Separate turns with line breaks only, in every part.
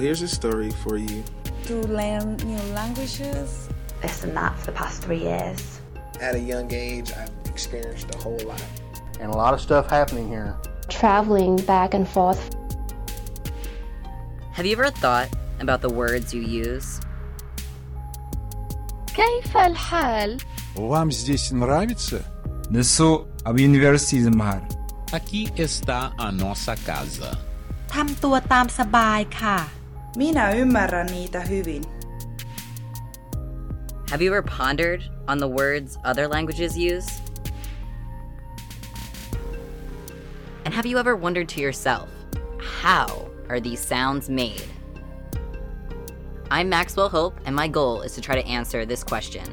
Well, here's a story for you.
To learn new languages.
This and that for the past three years.
At a young age, I've experienced a whole lot.
And a lot of stuff happening here.
Traveling back and forth.
Have you ever thought about the words you use?
كيف الحال?
Вам здесь нравится?
Несу об университет
Aqui está a nossa casa.
ทำตัวตามสบายค่ะ
Minä ymmärrän niitä hyvin.
Have you ever pondered on the words other languages use? And have you ever wondered to yourself, how are these sounds made? I'm Maxwell Hope, and my goal is to try to answer this question.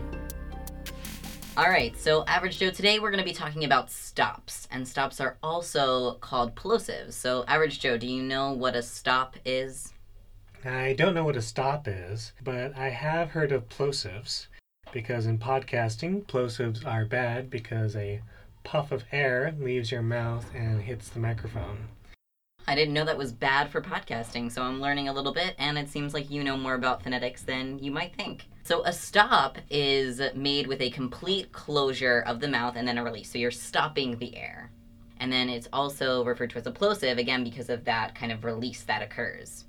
All right, so Average Joe, today we're going to be talking about stops, and stops are also called plosives. So, Average Joe, do you know what a stop is?
I don't know what a stop is, but I have heard of plosives because in podcasting, plosives are bad because a puff of air leaves your mouth and hits the microphone.
I didn't know that was bad for podcasting, so I'm learning a little bit, and it seems like you know more about phonetics than you might think. So, a stop is made with a complete closure of the mouth and then a release. So, you're stopping the air. And then it's also referred to as a plosive, again, because of that kind of release that occurs.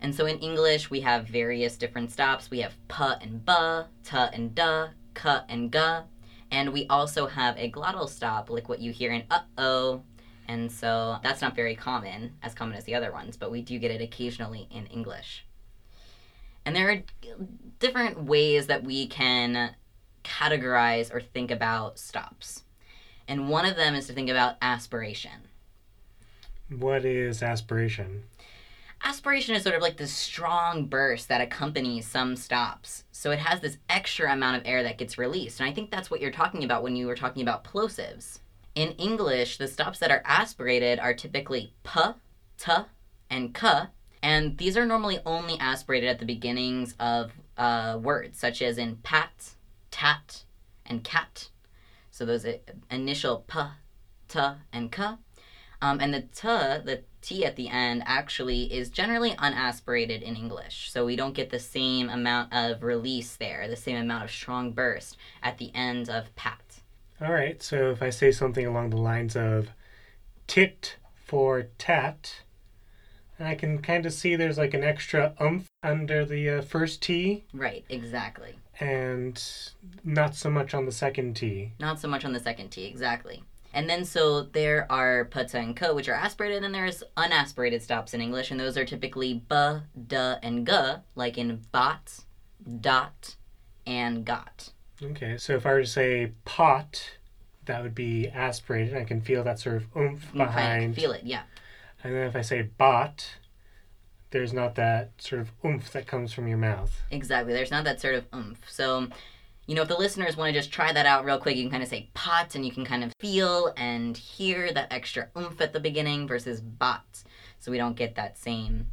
And so in English, we have various different stops. We have pu and ba, ta and da, ka and ga. And we also have a glottal stop, like what you hear in uh oh. And so that's not very common, as common as the other ones, but we do get it occasionally in English. And there are different ways that we can categorize or think about stops. And one of them is to think about aspiration.
What is aspiration?
Aspiration is sort of like this strong burst that accompanies some stops. So it has this extra amount of air that gets released. And I think that's what you're talking about when you were talking about plosives. In English, the stops that are aspirated are typically p, t, and k. And these are normally only aspirated at the beginnings of uh, words, such as in pat, tat, and cat. So those initial p, t, and k. Um, and the t, the T at the end actually is generally unaspirated in English. So we don't get the same amount of release there, the same amount of strong burst at the end of pat.
All right, so if I say something along the lines of tit for tat, I can kind of see there's like an extra umph under the uh, first T.
Right, exactly.
And not so much on the second T.
Not so much on the second T, exactly. And then so there are pata and ka, which are aspirated, and there's unaspirated stops in English, and those are typically ba, da, and ga, like in bot, dot, and got.
Okay, so if I were to say pot, that would be aspirated. I can feel that sort of oomph behind. I can
feel it, yeah.
And then if I say bot, there's not that sort of oomph that comes from your mouth.
Exactly, there's not that sort of oomph. So you know, if the listeners want to just try that out real quick, you can kind of say pot and you can kind of feel and hear that extra oomph at the beginning versus bot. So we don't get that same,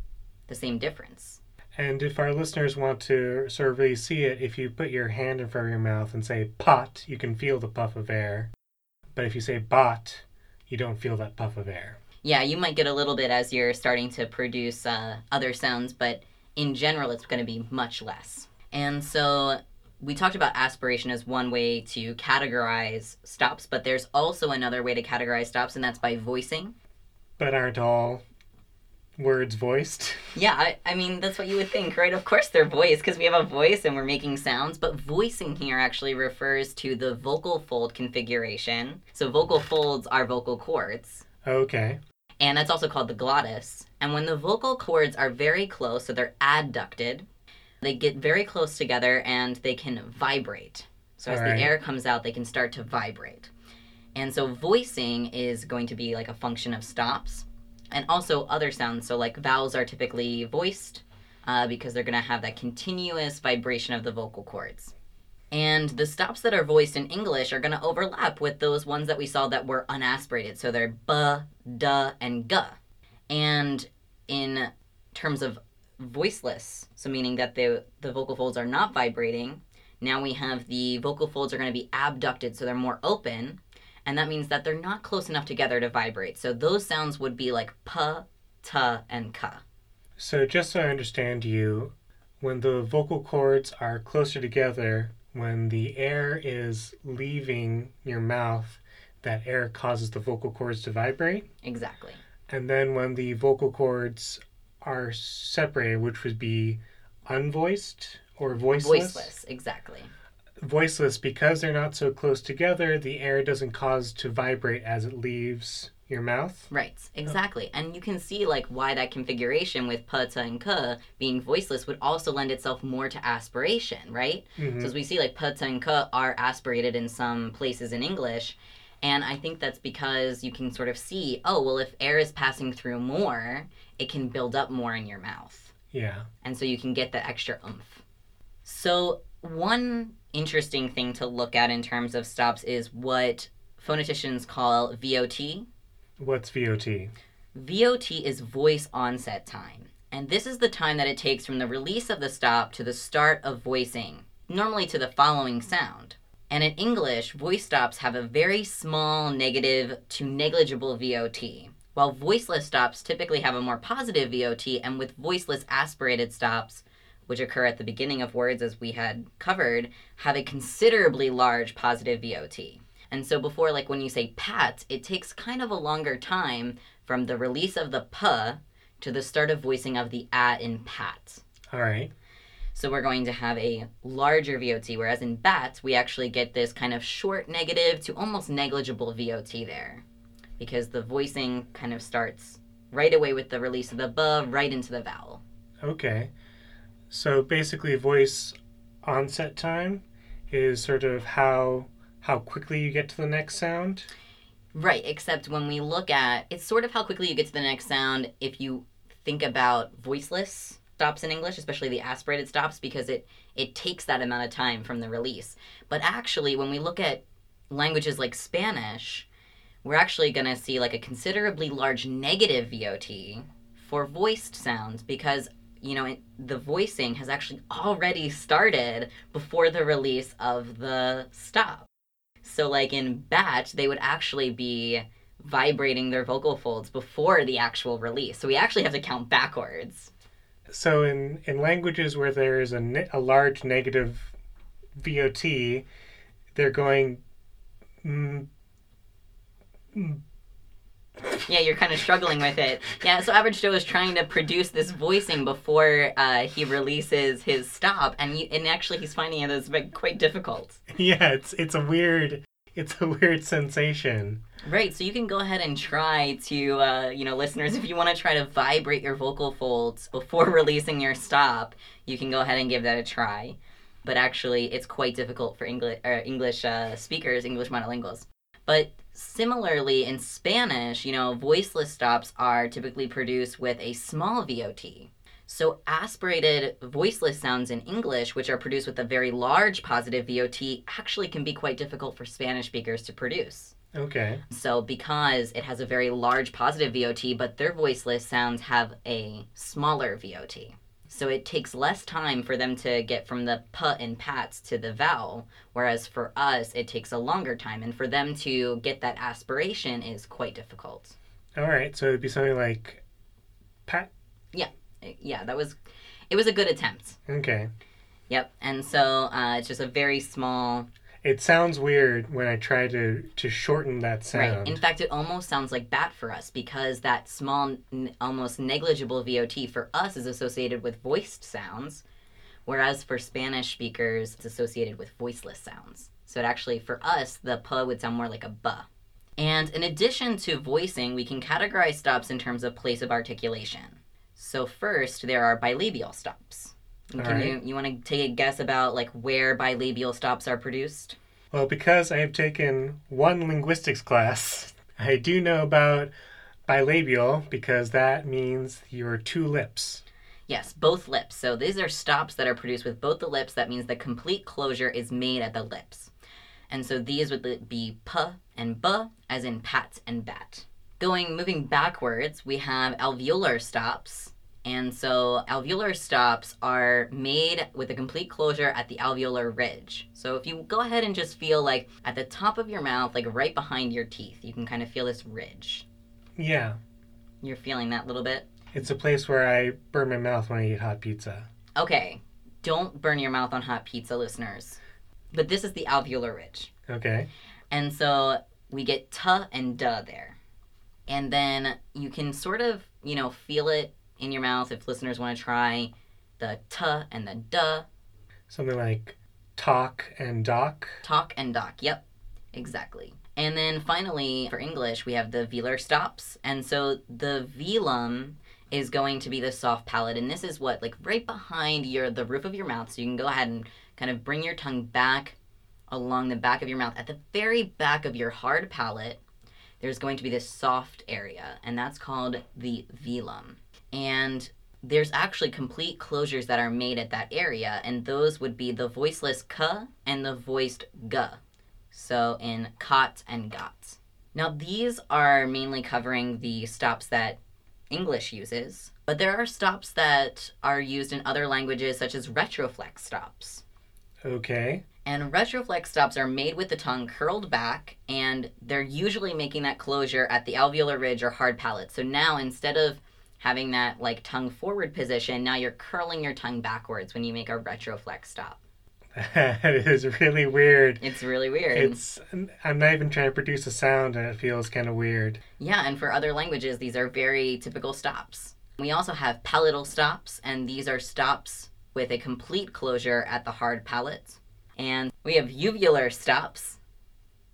the same difference.
And if our listeners want to sort of really see it, if you put your hand in front of your mouth and say pot, you can feel the puff of air. But if you say bot, you don't feel that puff of air.
Yeah, you might get a little bit as you're starting to produce uh, other sounds, but in general, it's going to be much less. And so we talked about aspiration as one way to categorize stops, but there's also another way to categorize stops, and that's by voicing.
But aren't all words voiced?
Yeah, I, I mean, that's what you would think, right? Of course they're voiced because we have a voice and we're making sounds, but voicing here actually refers to the vocal fold configuration. So vocal folds are vocal cords.
Okay.
And that's also called the glottis. And when the vocal cords are very close, so they're adducted, they get very close together and they can vibrate. So as right. the air comes out, they can start to vibrate. And so voicing is going to be like a function of stops and also other sounds. So like vowels are typically voiced uh, because they're going to have that continuous vibration of the vocal cords. And the stops that are voiced in English are going to overlap with those ones that we saw that were unaspirated. So they're b, d, and g. And in terms of voiceless, so meaning that the the vocal folds are not vibrating. Now we have the vocal folds are going to be abducted, so they're more open, and that means that they're not close enough together to vibrate. So those sounds would be like pa, ta, and ka.
So, just so I understand you, when the vocal cords are closer together, when the air is leaving your mouth, that air causes the vocal cords to vibrate.
Exactly.
And then when the vocal cords are separated, which would be unvoiced or voiceless.
Voiceless, exactly.
Voiceless, because they're not so close together, the air doesn't cause to vibrate as it leaves your mouth.
Right, exactly. And you can see like why that configuration with p, t, and k being voiceless would also lend itself more to aspiration, right?
Mhm.
So as we see like p, t, and k are aspirated in some places in English, and I think that's because you can sort of see, oh, well if air is passing through more, it can build up more in your mouth.
Yeah.
And so you can get that extra oomph. So one interesting thing to look at in terms of stops is what phoneticians call VOT,
What's VOT?
VOT is voice onset time, and this is the time that it takes from the release of the stop to the start of voicing, normally to the following sound. And in English, voice stops have a very small negative to negligible VOT, while voiceless stops typically have a more positive VOT, and with voiceless aspirated stops, which occur at the beginning of words as we had covered, have a considerably large positive VOT. And so before, like when you say pat, it takes kind of a longer time from the release of the p to the start of voicing of the a in pat.
All right.
So we're going to have a larger VOT, whereas in bat, we actually get this kind of short negative to almost negligible VOT there. Because the voicing kind of starts right away with the release of the b right into the vowel.
Okay. So basically, voice onset time is sort of how how quickly you get to the next sound.
Right, except when we look at it's sort of how quickly you get to the next sound if you think about voiceless stops in English, especially the aspirated stops, because it it takes that amount of time from the release. But actually, when we look at languages like Spanish, we're actually going to see like a considerably large negative VOT for voiced sounds because you know it, the voicing has actually already started before the release of the stop. So, like in bat, they would actually be vibrating their vocal folds before the actual release. So, we actually have to count backwards.
So in in languages where there is a ne- a large negative VOT, they're going. Mm,
Yeah, you're kind of struggling with it. Yeah, so Average Joe is trying to produce this voicing before uh, he releases his stop, and you, and actually he's finding it as like, quite difficult.
yeah, it's it's a weird it's a weird sensation.
Right, so you can go ahead and try to, uh, you know, listeners, if you want to try to vibrate your vocal folds before releasing your stop, you can go ahead and give that a try. But actually, it's quite difficult for English English uh, speakers, English monolinguals. But similarly, in Spanish, you know, voiceless stops are typically produced with a small VOT. So, aspirated voiceless sounds in English, which are produced with a very large positive VOT, actually can be quite difficult for Spanish speakers to produce.
Okay.
So, because it has a very large positive VOT, but their voiceless sounds have a smaller VOT. So, it takes less time for them to get from the p and pats to the vowel, whereas for us, it takes a longer time. And for them to get that aspiration is quite difficult.
All right. So it'd be something like pat.
Yeah, yeah, that was, it was a good attempt.
Okay.
Yep. And so, uh, it's just a very small
It sounds weird when I try to to shorten that sound.
Right. In fact, it almost sounds like bat for us because that small, n- almost negligible VOT for us is associated with voiced sounds, whereas for Spanish speakers, it's associated with voiceless sounds. So it actually, for us, the p would sound more like a b. And in addition to voicing, we can categorize stops in terms of place of articulation. So first, there are bilabial stops.
All
Can
right.
you you want to take a guess about like where bilabial stops are produced?
Well, because I have taken one linguistics class, I do know about bilabial because that means your two lips.
Yes, both lips. So these are stops that are produced with both the lips. That means the complete closure is made at the lips. And so these would be p and b, as in pat and bat. Going, moving backwards, we have alveolar stops. And so alveolar stops are made with a complete closure at the alveolar ridge. So if you go ahead and just feel like at the top of your mouth, like right behind your teeth, you can kind of feel this ridge.
Yeah.
You're feeling that little bit?
It's a place where I burn my mouth when I eat hot pizza.
Okay, don't burn your mouth on hot pizza, listeners. But this is the alveolar ridge.
Okay.
And so we get t and duh there. And then you can sort of, you know, feel it in your mouth if listeners want to try the t and the duh.
Something like talk and dock.
Talk and dock. Yep, exactly. And then finally, for English, we have the velar stops. And so the velum is going to be the soft palate. And this is what, like right behind your the roof of your mouth. So you can go ahead and kind of bring your tongue back along the back of your mouth. At the very back of your hard palate, there's going to be this soft area, and that's called the velum. And there's actually complete closures that are made at that area, and those would be the voiceless k and the voiced g. So in cot and got. Now these are mainly covering the stops that English uses, but there are stops that are used in other languages, such as retroflex stops.
Okay.
And retroflex stops are made with the tongue curled back, and they're usually making that closure at the alveolar ridge or hard palate. So now instead of having that like tongue forward position, now you're curling your tongue backwards when you make a retroflex stop.
That is really weird.
It's really weird.
It's I'm not even trying to produce a sound and it feels kind of weird.
Yeah, and for other languages these are very typical stops. We also have palatal stops and these are stops with a complete closure at the hard palate. And we have uvular stops.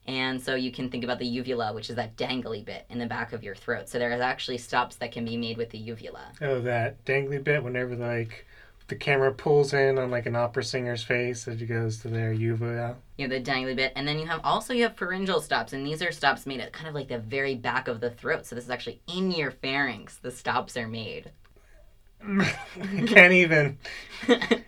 And so you can think about the uvula, which is that dangly bit in the back of your throat. So there is actually stops that can be made with the uvula.
Oh, that dangly bit whenever like the camera pulls in on like an opera singer's face as it goes to their uvula.
You know, the dangly bit. And then you have also you have pharyngeal stops, and these are stops made at kind of like the very back of the throat. So this is actually in your pharynx. The stops are made.
I can't even.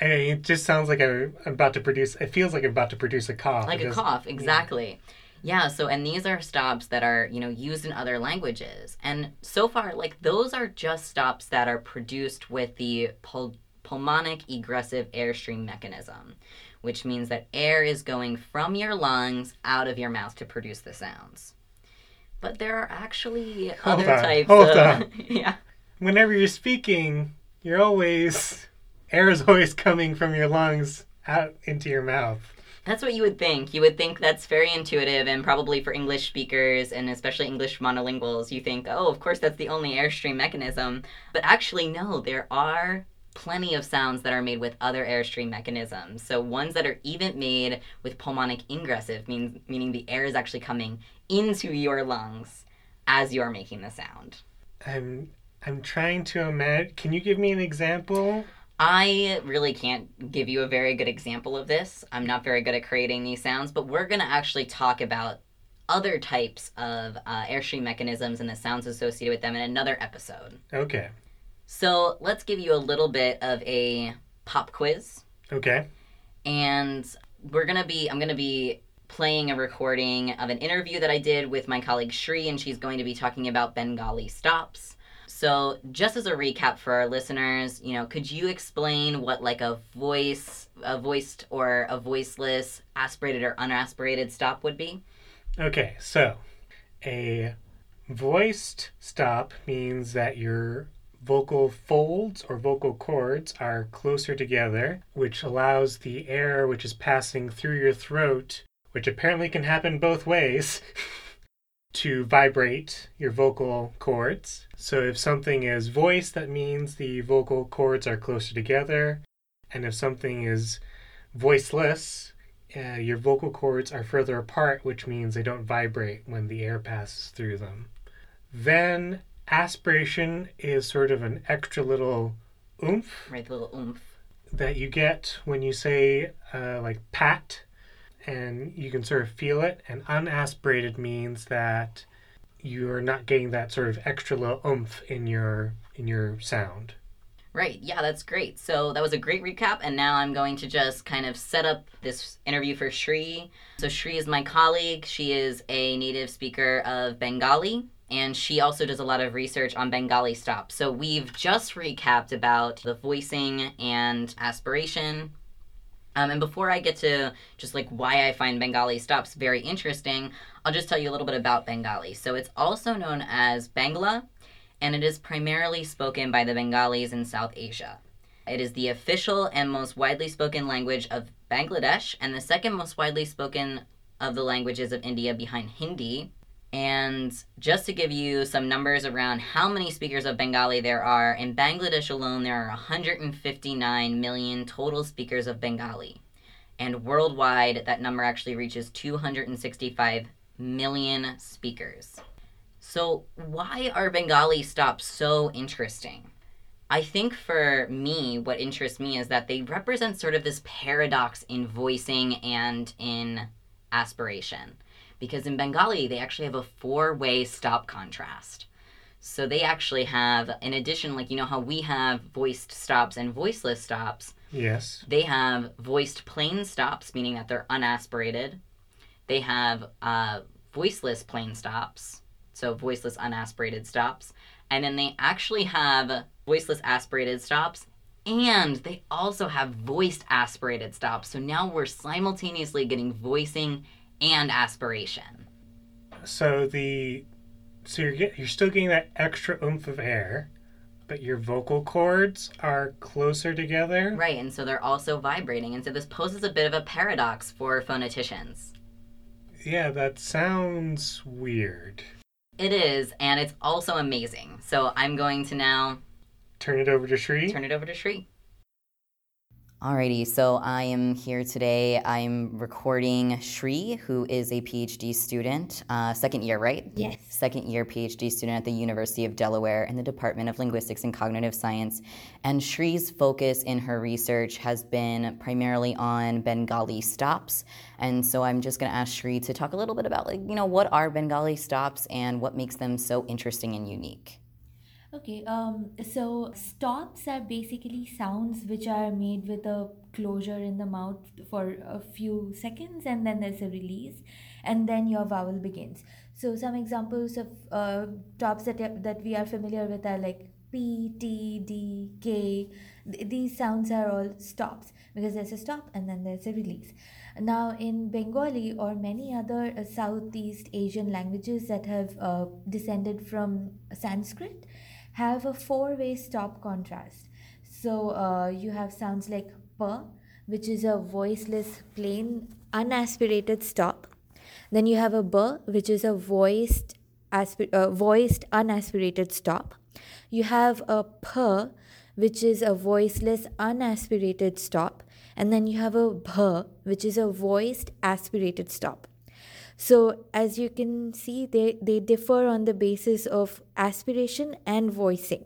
I mean, it just sounds like I'm about to produce. It feels like I'm about to produce a cough.
Like a cough, exactly. Yeah. yeah. So, and these are stops that are you know used in other languages, and so far, like those are just stops that are produced with the pul- pulmonic egressive airstream mechanism, which means that air is going from your lungs out of your mouth to produce the sounds. But there are actually
Hold
other
on.
types.
Hold
of,
on.
yeah.
Whenever you're speaking, you're always air is always coming from your lungs out into your mouth.
That's what you would think. You would think that's very intuitive, and probably for English speakers and especially English monolinguals, you think, oh, of course, that's the only airstream mechanism. But actually, no, there are plenty of sounds that are made with other airstream mechanisms. So, ones that are even made with pulmonic ingressive, means, meaning the air is actually coming into your lungs as you're making the sound.
I'm I'm trying to imagine. Can you give me an example?
I really can't give you a very good example of this. I'm not very good at creating these sounds, but we're going to actually talk about other types of uh, airstream mechanisms and the sounds associated with them in another episode.
Okay.
So let's give you a little bit of a pop quiz.
Okay.
And we're going to be, I'm going to be playing a recording of an interview that I did with my colleague Shri, and she's going to be talking about Bengali stops. So, just as a recap for our listeners, you know, could you explain what like a voice, a voiced or a voiceless, aspirated or unaspirated stop would be?
Okay, so a voiced stop means that your vocal folds or vocal cords are closer together, which allows the air which is passing through your throat, which apparently can happen both ways. to vibrate your vocal cords. So if something is voiced, that means the vocal cords are closer together. And if something is voiceless, uh, your vocal cords are further apart, which means they don't vibrate when the air passes through them. Then aspiration is sort of an extra little oomph.
Right, the little oomph.
That you get when you say, uh, like, pat and you can sort of feel it. And unaspirated means that you're not getting that sort of extra little oomph in your in your sound.
Right. Yeah, that's great. So that was a great recap, and now I'm going to just kind of set up this interview for Shri. So Shri is my colleague. She is a native speaker of Bengali, and she also does a lot of research on Bengali stops. So we've just recapped about the voicing and aspiration um, and before I get to just like why I find Bengali stops very interesting, I'll just tell you a little bit about Bengali. So it's also known as Bangla, and it is primarily spoken by the Bengalis in South Asia. It is the official and most widely spoken language of Bangladesh, and the second most widely spoken of the languages of India behind Hindi. And just to give you some numbers around how many speakers of Bengali there are, in Bangladesh alone, there are 159 million total speakers of Bengali. And worldwide, that number actually reaches 265 million speakers. So, why are Bengali stops so interesting? I think for me, what interests me is that they represent sort of this paradox in voicing and in aspiration. Because in Bengali, they actually have a four way stop contrast. So they actually have, in addition, like, you know how we have voiced stops and voiceless stops?
Yes.
They have voiced plain stops, meaning that they're unaspirated. They have uh, voiceless plain stops, so voiceless unaspirated stops. And then they actually have voiceless aspirated stops and they also have voiced aspirated stops. So now we're simultaneously getting voicing and aspiration.
So the so you're get, you're still getting that extra oomph of air, but your vocal cords are closer together.
Right, and so they're also vibrating. And so this poses a bit of a paradox for phoneticians.
Yeah, that sounds weird.
It is, and it's also amazing. So I'm going to now
turn it over to Shri.
Turn it over to Shri. Alrighty, so I am here today. I'm recording Shri, who is a PhD student, uh, second year, right?
Yes.
Second year PhD student at the University of Delaware in the Department of Linguistics and Cognitive Science. And Shri's focus in her research has been primarily on Bengali stops. And so I'm just going to ask Shri to talk a little bit about, like, you know, what are Bengali stops and what makes them so interesting and unique.
Okay, um, so stops are basically sounds which are made with a closure in the mouth for a few seconds and then there's a release and then your vowel begins. So some examples of uh, stops that, that we are familiar with are like P, T, D, K. Th- these sounds are all stops because there's a stop and then there's a release. Now, in Bengali or many other uh, Southeast Asian languages that have uh, descended from Sanskrit, have a four way stop contrast. So uh, you have sounds like p, which is a voiceless, plain, unaspirated stop. Then you have a b, which is a voiced, aspir- uh, voiced, unaspirated stop. You have a p, which is a voiceless, unaspirated stop. And then you have a bh, which is a voiced, aspirated stop. So, as you can see, they, they differ on the basis of aspiration and voicing.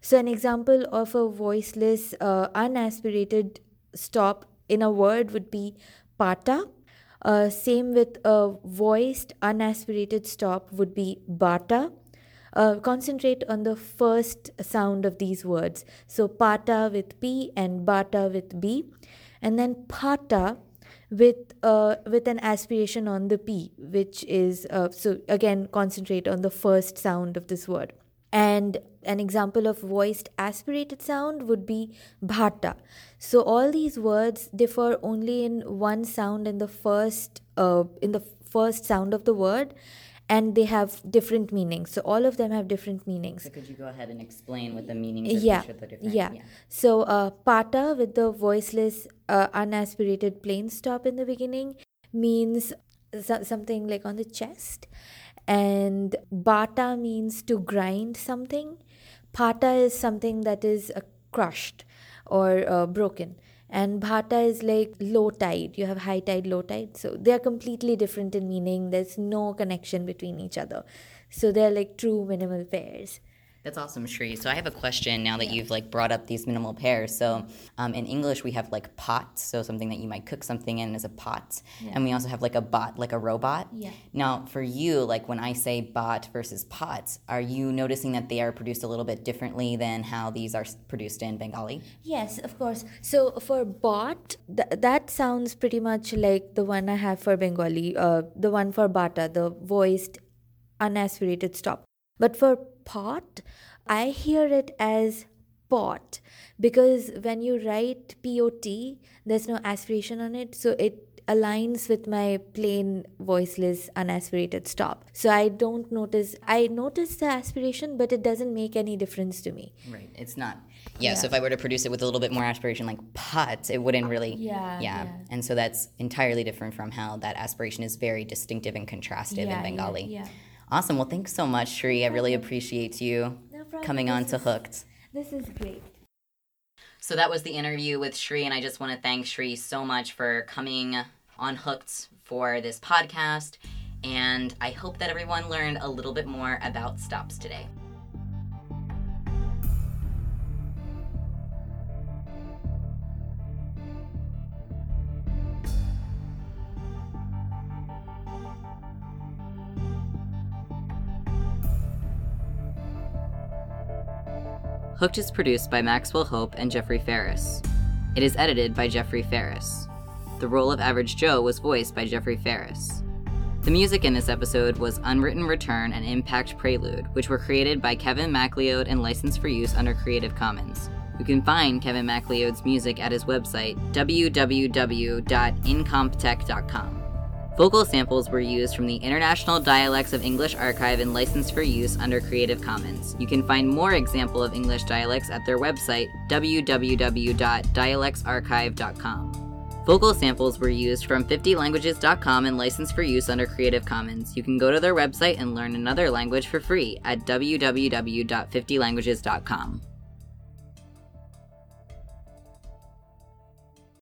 So, an example of a voiceless, uh, unaspirated stop in a word would be pata. Uh, same with a voiced, unaspirated stop would be bata. Uh, concentrate on the first sound of these words. So, pata with P and bata with B. And then pata with uh, with an aspiration on the p which is uh, so again concentrate on the first sound of this word and an example of voiced aspirated sound would be bhata so all these words differ only in one sound in the first uh, in the first sound of the word and they have different meanings. So all of them have different meanings.
So could you go ahead and explain what the meanings of
yeah,
each of the different?
Yeah. yeah. So uh, pata with the voiceless, uh, unaspirated plain stop in the beginning means so- something like on the chest, and bata means to grind something. Pata is something that is uh, crushed or uh, broken and bhata is like low tide. You have high tide low tide. So they are completely different in meaning. There's no connection between each other. So they're like true minimal pairs
that's awesome, Shri. So I have a question now that you've like brought up these minimal pairs. So um, in English we have like pot, so something that you might cook something in is a pot, yeah. and we also have like a bot, like a robot.
Yeah.
Now for you, like when I say bot versus pot, are you noticing that they are produced a little bit differently than how these are produced in Bengali?
Yes, of course. So for bot, th- that sounds pretty much like the one I have for Bengali, uh, the one for bata, the voiced, unaspirated stop. But for pot, I hear it as pot because when you write pot, there's no aspiration on it, so it aligns with my plain voiceless unaspirated stop. So I don't notice I notice the aspiration but it doesn't make any difference to me.
Right. It's not yeah, so if I were to produce it with a little bit more aspiration like pot it wouldn't really
Yeah,
yeah.
yeah.
And so that's entirely different from how that aspiration is very distinctive and contrasted
Yeah,
in
yeah,
Bengali.
yeah.
Awesome. Well, thanks so much, Shri. I really appreciate you
No problem.
coming on to
is-
Hooked.
This is great.
So that was the interview with Shri, and I just want to thank Shri so much for coming on Hooked for this podcast. And I hope that everyone learned a little bit more about stops today. Hooked is produced by Maxwell Hope and Jeffrey Ferris. It is edited by Jeffrey Ferris. The role of Average Joe was voiced by Jeffrey Ferris. The music in this episode was Unwritten Return and Impact Prelude, which were created by Kevin MacLeod and licensed for use under Creative Commons. You can find Kevin MacLeod's music at his website, www.incompetech.com. Vocal samples were used from the International Dialects of English Archive and licensed for use under Creative Commons. You can find more example of English dialects at their website, www.dialectsarchive.com. Vocal samples were used from 50languages.com and licensed for use under Creative Commons. You can go to their website and learn another language for free at www.50languages.com.